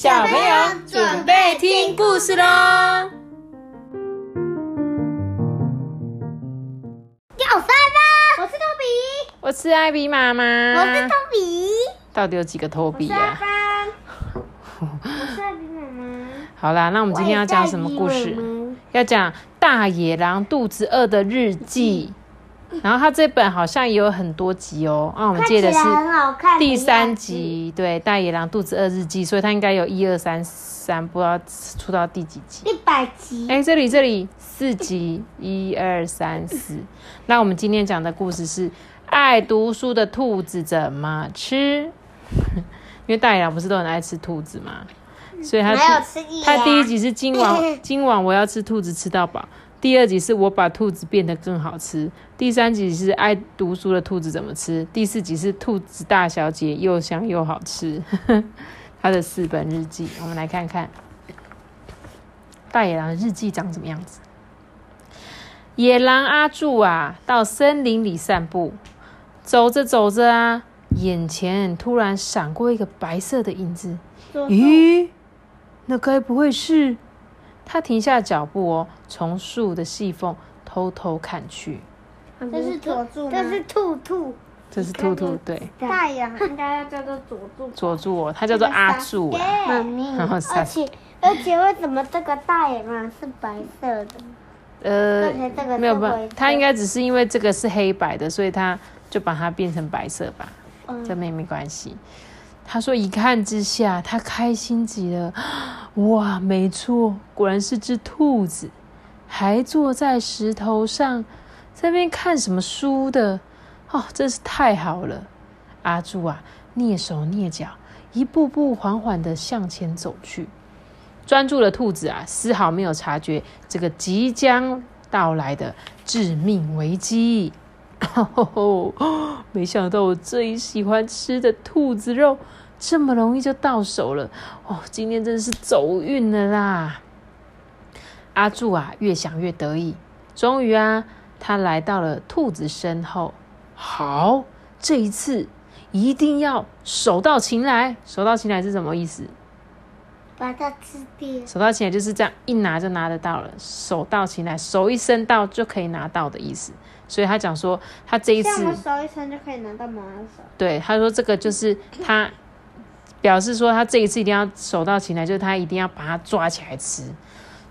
小朋友准备听故事喽！有三吧，我是托比，我是艾比妈妈，我是托比，到底有几个托比呀啊？班，我是艾比妈妈。好啦，那我们今天要讲什么故事？要讲大野狼肚子饿的日记。然后它这本好像也有很多集哦。啊，我们借的是第三，集，对，大野狼肚子饿日记，所以它应该有一二三三，不知道出到第几集。一百集。哎，这里这里四集，一二三四。那我们今天讲的故事是爱读书的兔子怎么吃？因为大野狼不是都很爱吃兔子嘛，所以他没有吃一他第一集是今晚 今晚我要吃兔子吃到饱，第二集是我把兔子变得更好吃，第三集是爱读书的兔子怎么吃，第四集是兔子大小姐又香又好吃。他的四本日记，我们来看看。大野狼的日记长什么样子？野狼阿柱啊，到森林里散步，走着走着啊，眼前突然闪过一个白色的影子。咦，那该不会是？他停下脚步哦，从树的细缝偷偷看去。这是佐助这是兔兔。这是兔兔，对，大眼 应该要叫做佐助。佐助哦，他叫做阿柱啊。妈咪，而且而且为什么这个大眼啊是白色的？呃没有办灰色，他应该只是因为这个是黑白的，所以他就把它变成白色吧。嗯这没没关系。他说一看之下，他开心极了。哇，没错，果然是只兔子，还坐在石头上，在那边看什么书的。哦，真是太好了。阿柱啊，蹑手蹑脚，一步步缓缓的向前走去。专注的兔子啊，丝毫没有察觉这个即将到来的致命危机。没想到我最喜欢吃的兔子肉这么容易就到手了哦！今天真是走运了啦！阿柱啊，越想越得意。终于啊，他来到了兔子身后。好，这一次一定要手到擒来。手到擒来是什么意思？把它吃掉。手到擒来就是这样一拿就拿得到了，手到擒来，手一伸到就可以拿到的意思。所以他讲说，他这一次手一伸就可以拿到马手。对他说这个就是他表示说他这一次一定要手到擒来，就是他一定要把它抓起来吃。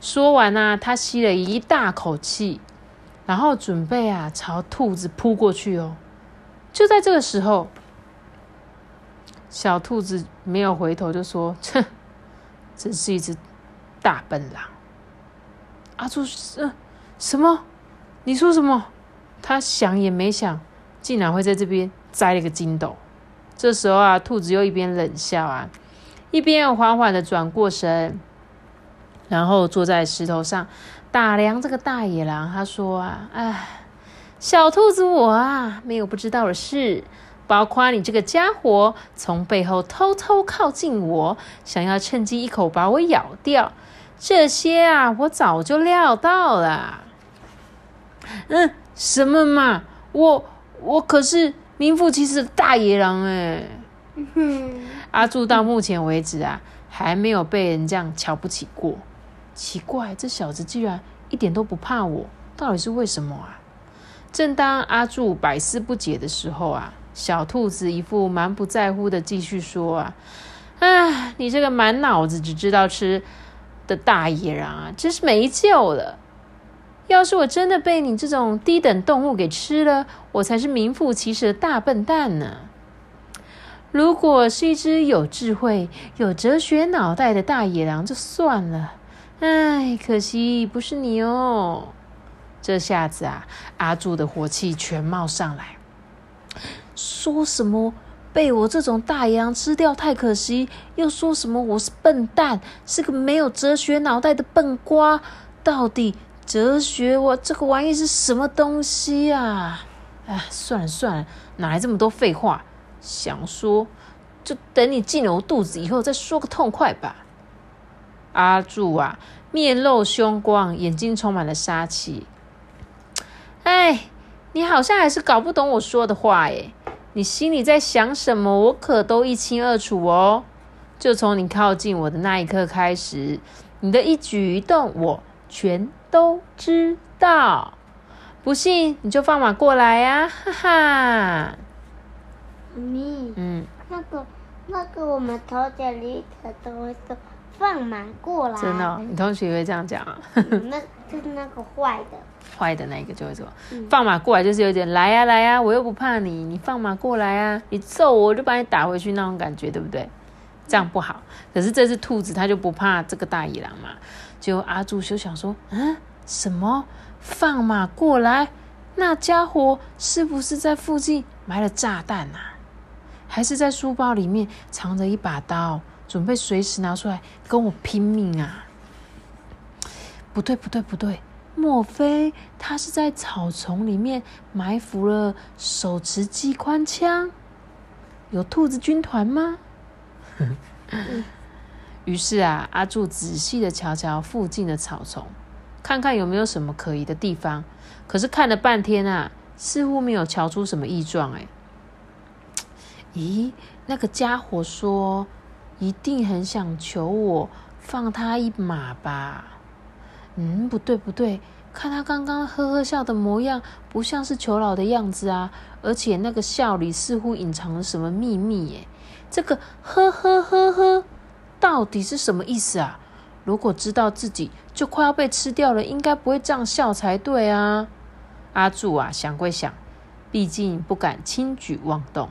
说完呢、他吸了一大口气，然后准备啊朝兔子扑过去哦。就在这个时候，小兔子没有回头就说：“哼，真是一只大笨狼。”阿柱是、什么？你说什么？他想也没想，竟然会在这边栽了个筋斗。这时候啊，兔子又一边冷笑啊，一边缓缓的转过身，然后坐在石头上打量这个大野狼。他说啊，哎，小兔子我啊，没有不知道的事，包括你这个家伙从背后偷偷靠近我，想要趁机一口把我咬掉，这些啊，我早就料到了。嗯，什么嘛？我我可是名副其实的大野狼哎！哼，阿柱到目前为止啊，还没有被人这样瞧不起过。奇怪，这小子居然一点都不怕我，到底是为什么啊？正当阿柱百思不解的时候啊，小兔子一副蛮不在乎的继续说啊：“啊，你这个满脑子只知道吃的大野狼啊，真是没救了！要是我真的被你这种低等动物给吃了，我才是名副其实的大笨蛋呢。如果是一只有智慧、有哲学脑袋的大野狼就算了，唉，可惜不是你哦。这下子啊，阿柱的火气全冒上来，说什么被我这种大野狼吃掉太可惜，又说什么我是笨蛋，是个没有哲学脑袋的笨瓜。到底哲学我这个玩意是什么东西啊？哎，算了算了，哪来这么多废话？想说就等你进了我肚子以后再说个痛快吧。阿柱啊，面露凶光，眼睛充满了杀气。哎，你好像还是搞不懂我说的话耶！你心里在想什么，我可都一清二楚哦。就从你靠近我的那一刻开始，你的一举一动我全都知道。不信你就放马过来呀，哈哈。咪，嗯，那个那个，我们同学里可都会说放马过来。真的，你同学会这样讲啊？那就是那个坏的。坏的那个就会说放马过来，就是有点来呀来呀，我又不怕你，你放马过来啊，你揍我，我就把你打回去那种感觉，对不对？这样不好。可是这只兔子它就不怕这个大野狼嘛。就阿柱就想说，嗯，什么放马过来？那家伙是不是在附近埋了炸弹啊？还是在书包里面藏着一把刀，准备随时拿出来跟我拼命啊？不对不对不对，莫非他是在草丛里面埋伏了手持机关枪？有兔子军团吗？于是啊，阿柱仔细的瞧瞧附近的草丛，看看有没有什么可疑的地方。可是看了半天啊，似乎没有瞧出什么异状。哎，咦，那个家伙说，一定很想求我放他一马吧？嗯，不对不对，看他刚刚呵呵笑的模样，不像是求饶的样子啊！而且那个笑里似乎隐藏了什么秘密。耶。这个呵呵呵呵，到底是什么意思啊？如果知道自己就快要被吃掉了，应该不会这样笑才对啊！阿柱啊，想归想，毕竟不敢轻举妄动。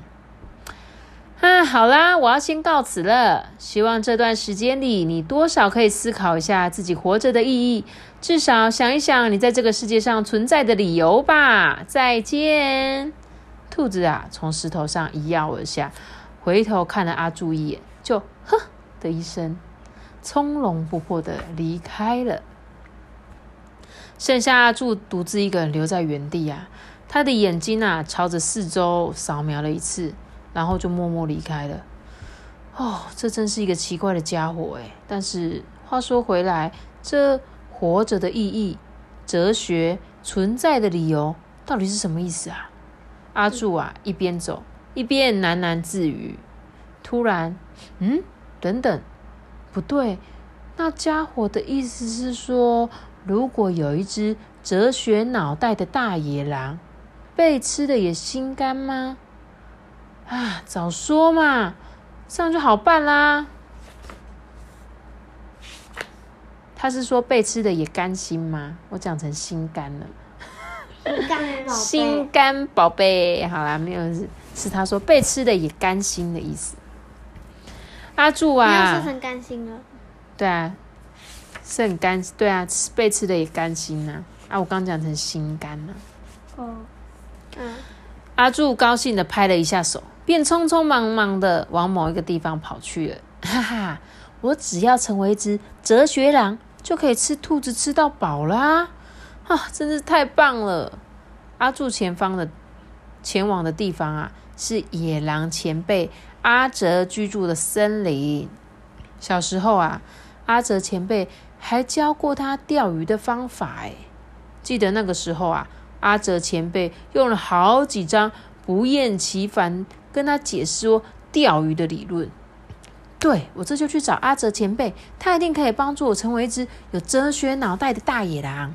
啊，好啦，我要先告辞了。希望这段时间里，你多少可以思考一下自己活着的意义，至少想一想你在这个世界上存在的理由吧。再见。兔子啊，从石头上一跃而下。回头看了阿柱一眼，就呵的一声，从容不迫的离开了。剩下阿柱独自一个人留在原地啊，他的眼睛啊朝着四周扫描了一次，然后就默默离开了。哦，这真是一个奇怪的家伙哎！但是话说回来，这活着的意义、哲学存在的理由，到底是什么意思啊？阿柱啊，一边走。一边喃喃自语，突然，嗯，等等，不对，那家伙的意思是说，如果有一只哲学脑袋的大野狼，被吃的也心甘吗？啊，早说嘛，这样就好办啦。他是说被吃的也甘心吗？我讲成心甘了。心肝宝贝，好啦，没有是是他说被吃的也甘心的意思。阿柱啊，是很甘心了。对啊，是很甘，对啊，吃被吃的也甘心呐。啊，我刚讲成心甘了。哦，嗯。阿柱高兴的拍了一下手，便匆匆忙忙的往某一个地方跑去了。哈哈，我只要成为一只哲学狼，就可以吃兔子吃到饱啦。啊，真是太棒了！阿柱前方的前往的地方啊，是野狼前辈阿哲居住的森林。小时候啊，阿哲前辈还教过他钓鱼的方法。哎，记得那个时候啊，阿哲前辈用了好几张不厌其烦跟他解释说钓鱼的理论。对我这就去找阿哲前辈，他一定可以帮助我成为一只有哲学脑袋的大野狼。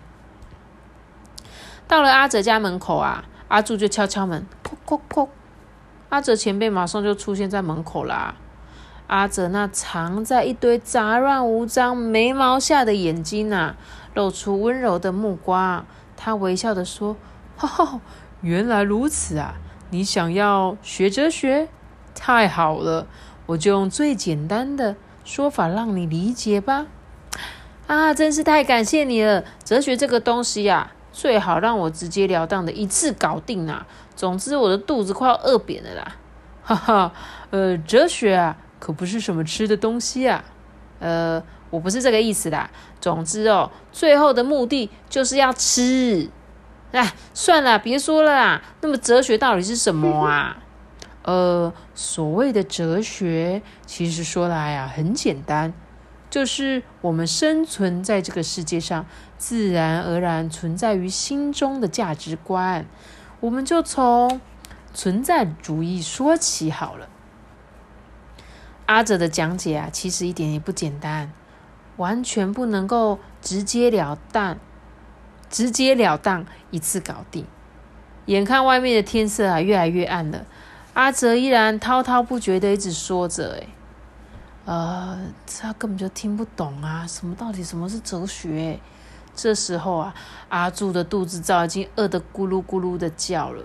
到了阿哲家门口啊，阿柱就敲敲门，叩叩叩。阿哲前辈马上就出现在门口啦。阿哲那藏在一堆杂乱无章眉毛下的眼睛啊，露出温柔的目光。他微笑的说：“哈哈，原来如此啊！你想要学哲学？太好了，我就用最简单的说法让你理解吧。啊，真是太感谢你了！哲学这个东西呀。”最好让我直截了当的一次搞定啊！总之，我的肚子快要饿扁了啦！哈哈，呃，哲学啊，可不是什么吃的东西啊！呃，我不是这个意思啦。总之哦，最后的目的就是要吃。哎，算了，别说了啦。那么，哲学到底是什么啊？呃，所谓的哲学，其实说来啊，很简单。就是我们生存在这个世界上，自然而然存在于心中的价值观。我们就从存在主义说起好了。阿哲的讲解啊，其实一点也不简单，完全不能够直截了当、直截了当一次搞定。眼看外面的天色啊越来越暗了，阿哲依然滔滔不绝的一直说着：“哎，呃，他根本就听不懂啊，什么到底什么是哲学？”这时候啊，阿柱的肚子早已经饿得咕噜咕噜的叫了。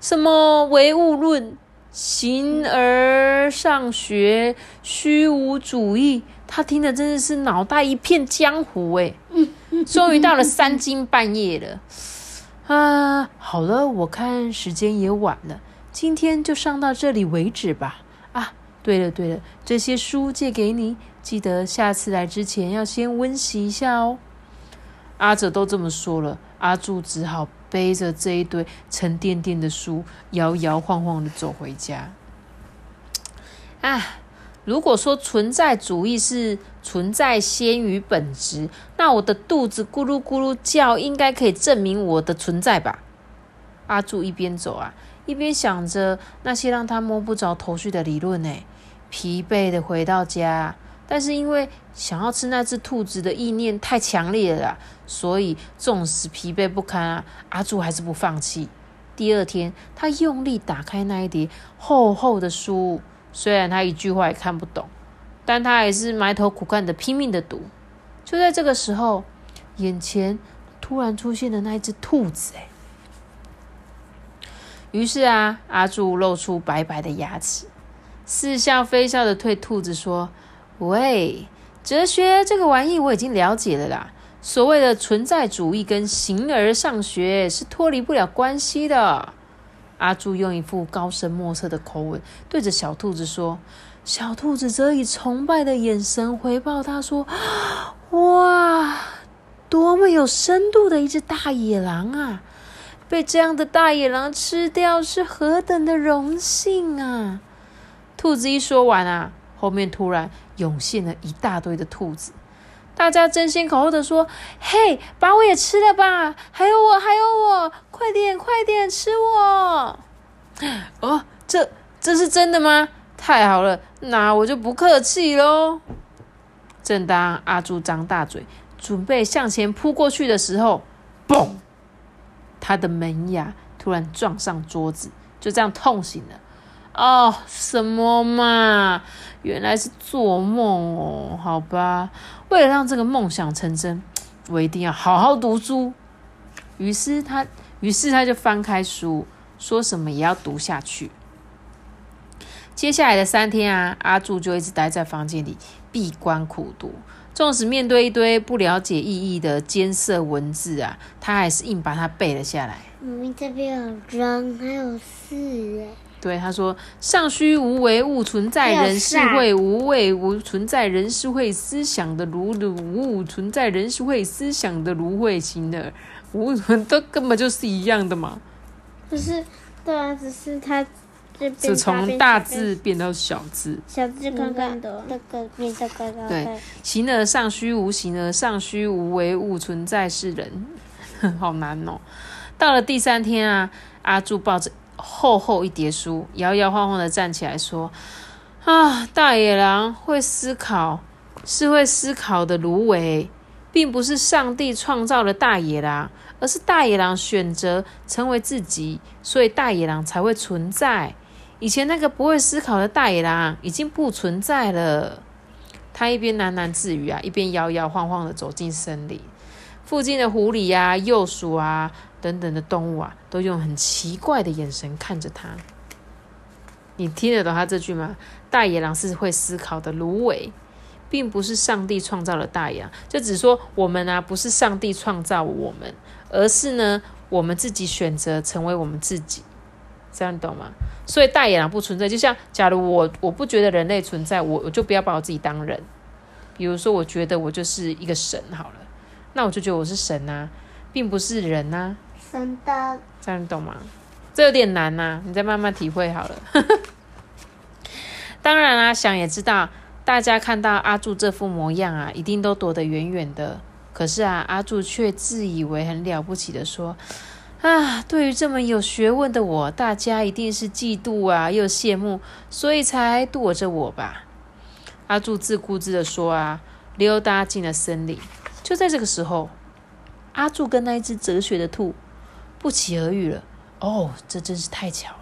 什么唯物论、形而上学、虚无主义，他听的真的是脑袋一片浆糊哎！终于到了三更半夜了啊！好了，我看时间也晚了，今天就上到这里为止吧。对了对了，这些书借给你，记得下次来之前要先温习一下哦。阿哲都这么说了，阿柱只好。背着这一堆沉甸甸的书，摇摇晃晃的走回家。啊，如果说存在主义是存在先于本质，那我的肚子咕噜咕噜叫，应该可以证明我的存在吧？阿柱一边走啊，一边想着那些让他摸不着头绪的理论。呢，疲惫的回到家。但是因为想要吃那只兔子的意念太强烈了，所以纵使疲惫不堪啊，阿柱还是不放弃。第二天，他用力打开那一叠厚厚的书，虽然他一句话也看不懂，但他还是埋头苦干的拼命的读。就在这个时候，眼前突然出现了那一只兔子，哎，于是啊，阿柱露出白白的牙齿，似笑非笑的对兔子说。喂，哲学这个玩意我已经了解了啦。所谓的存在主义跟形而上学是脱离不了关系的。阿朱用一副高深莫测的口吻对着小兔子说，小兔子则以崇拜的眼神回报他说：“哇，多么有深度的一只大野狼啊！被这样的大野狼吃掉是何等的荣幸啊！”兔子一说完啊。后面突然涌现了一大堆的兔子，大家争先恐后的说：“嘿，把我也吃了吧！还有我，还有我，快点，快点吃我！”哦，这这是真的吗？太好了，那我就不客气喽。正当阿朱张大嘴准备向前扑过去的时候，嘣！他的门牙突然撞上桌子，就这样痛醒了。哦，什么嘛！原来是做梦哦，好吧。为了让这个梦想成真，我一定要好好读书。于是他，于是他就翻开书，说什么也要读下去。接下来的三天啊，阿柱就一直待在房间里闭关苦读。纵使面对一堆不了解意义的艰涩文字啊，他还是硬把它背了下来。明明这边有人，还有事哎。对，他说：“尚虚无为物存在，人是会无为无存在，人是会思想的如的无物存在，人是会思想的如会行的无，都根本就是一样的嘛。”不是，对啊，只是他这只从大字变到小字，小字刚刚的那个变得刚刚对，形而尚虚无，形而尚虚无为物存在是人，好难哦。到了第三天啊，阿柱抱着。厚厚一叠书，摇摇晃晃的站起来说：“啊，大野狼会思考，是会思考的芦苇，并不是上帝创造了大野狼，而是大野狼选择成为自己，所以大野狼才会存在。以前那个不会思考的大野狼已经不存在了。”他一边喃喃自语啊，一边摇摇晃晃的走进森林。附近的狐狸呀、幼鼠啊。等等的动物啊，都用很奇怪的眼神看着他。你听得懂他这句吗？大野狼是会思考的芦苇，并不是上帝创造了大野狼。就只说我们啊，不是上帝创造我们，而是呢，我们自己选择成为我们自己。这样懂吗？所以大野狼不存在。就像假如我我不觉得人类存在，我我就不要把我自己当人。比如说，我觉得我就是一个神好了，那我就觉得我是神啊，并不是人啊。神的，这样你懂吗？这有点难呐，你再慢慢体会好了。当然啊，想也知道，大家看到阿柱这副模样啊，一定都躲得远远的。可是啊，阿柱却自以为很了不起的说：“啊，对于这么有学问的我，大家一定是嫉妒啊，又羡慕，所以才躲着我吧。”阿柱自顾自的说啊，溜达进了森林。就在这个时候，阿柱跟那一只哲学的兔不期而遇了。哦，这真是太巧了！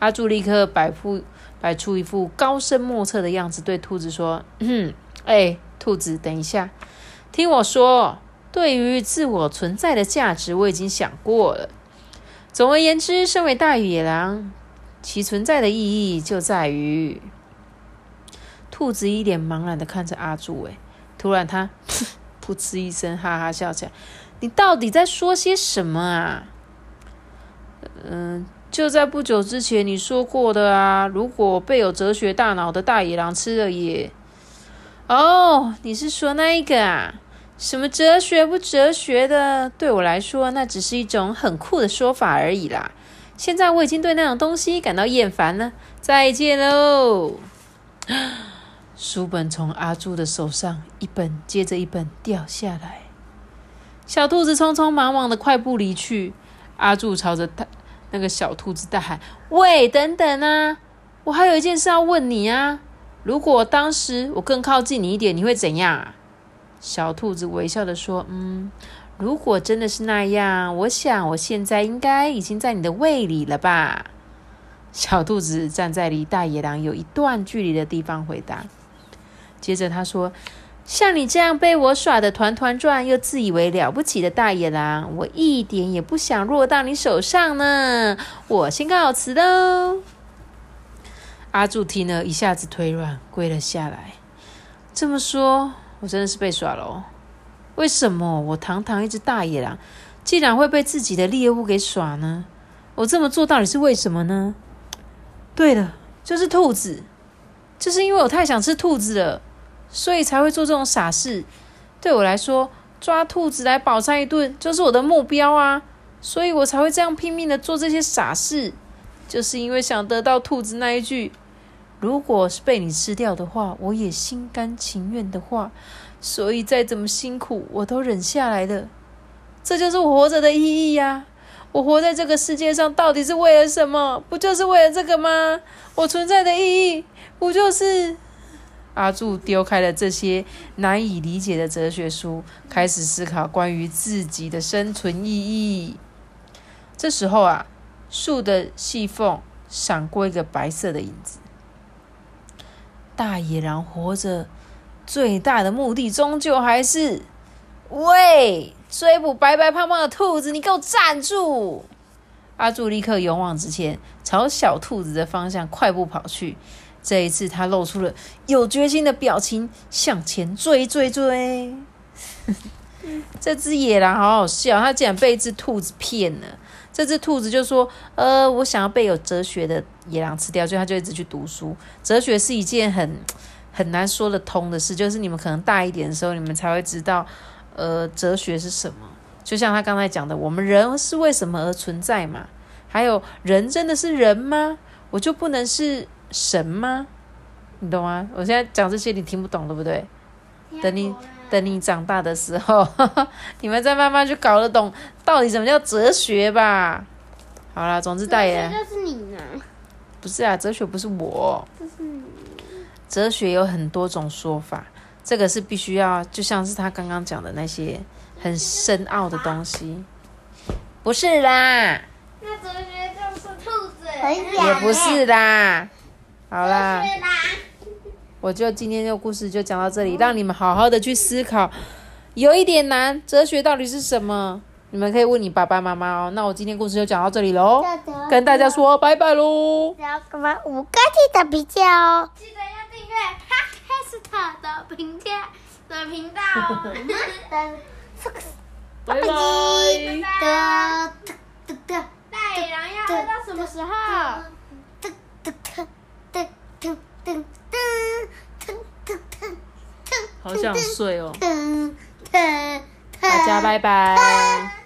阿柱立刻摆副摆出一副高深莫测的样子，对兔子说：“嗯，哎，兔子，等一下，听我说，对于自我存在的价值，我已经想过了。总而言之，身为大野狼，其存在的意义就在于……”兔子一脸茫然的看着阿柱，哎，突然他噗嗤一声，哈哈笑起来：“你到底在说些什么啊？”嗯，就在不久之前你说过的啊，如果被有哲学大脑的大野狼吃了也……哦，你是说那一个啊？什么哲学不哲学的？对我来说，那只是一种很酷的说法而已啦。现在我已经对那种东西感到厌烦了。再见喽！书本从阿朱的手上一本接着一本掉下来，小兔子匆匆忙忙的快步离去。阿柱朝着他。那个小兔子大喊：“喂，等等啊！我还有一件事要问你啊！如果当时我更靠近你一点，你会怎样啊？”小兔子微笑的说：“嗯，如果真的是那样，我想我现在应该已经在你的胃里了吧？”小兔子站在离大野狼有一段距离的地方回答。接着他说。像你这样被我耍的团团转，又自以为了不起的大野狼，我一点也不想落到你手上呢。我先告辞喽。阿柱听了一下子腿软，跪了下来。这么说，我真的是被耍了哦。为什么我堂堂一只大野狼，竟然会被自己的猎物给耍呢？我这么做到底是为什么呢？对了，就是兔子，就是因为我太想吃兔子了。所以才会做这种傻事。对我来说，抓兔子来饱餐一顿就是我的目标啊！所以我才会这样拼命的做这些傻事，就是因为想得到兔子那一句“如果是被你吃掉的话，我也心甘情愿的话”，所以再怎么辛苦我都忍下来的。这就是我活着的意义呀！我活在这个世界上到底是为了什么？不就是为了这个吗？我存在的意义不就是？阿柱丢开了这些难以理解的哲学书，开始思考关于自己的生存意义。这时候啊，树的细缝闪过一个白色的影子。大野狼活着最大的目的，终究还是喂追捕白白胖胖的兔子。你给我站住！阿柱立刻勇往直前，朝小兔子的方向快步跑去。这一次，他露出了有决心的表情，向前追追追。这只野狼好好笑，它竟然被一只兔子骗了。这只兔子就说：“呃，我想要被有哲学的野狼吃掉。”所以它就一直去读书。哲学是一件很 很难说得通的事，就是你们可能大一点的时候，你们才会知道，呃，哲学是什么。就像他刚才讲的，我们人是为什么而存在嘛？还有，人真的是人吗？我就不能是？神吗？你懂吗？我现在讲这些你听不懂，对不对？等你等你长大的时候，你们再慢慢去搞得懂到底什么叫哲学吧。好了，总之大爷，就是你呢？不是啊，哲学不是我。这是你。哲学有很多种说法，这个是必须要，就像是他刚刚讲的那些很深奥的东西。不是啦。那哲学就是兔子。也不是啦。好啦，我就今天的故事就讲到这里，让你们好好的去思考。有一点难，哲学到底是什么？你们可以问你爸爸妈妈哦。那我今天故事就讲到这里喽，跟大家说拜拜喽。要干嘛？五个记的评价哦，记得要订阅 Podcast 的评价的频道。拜拜。大野狼要到什么时候？噔噔噔噔噔噔好想睡哦！大家拜拜。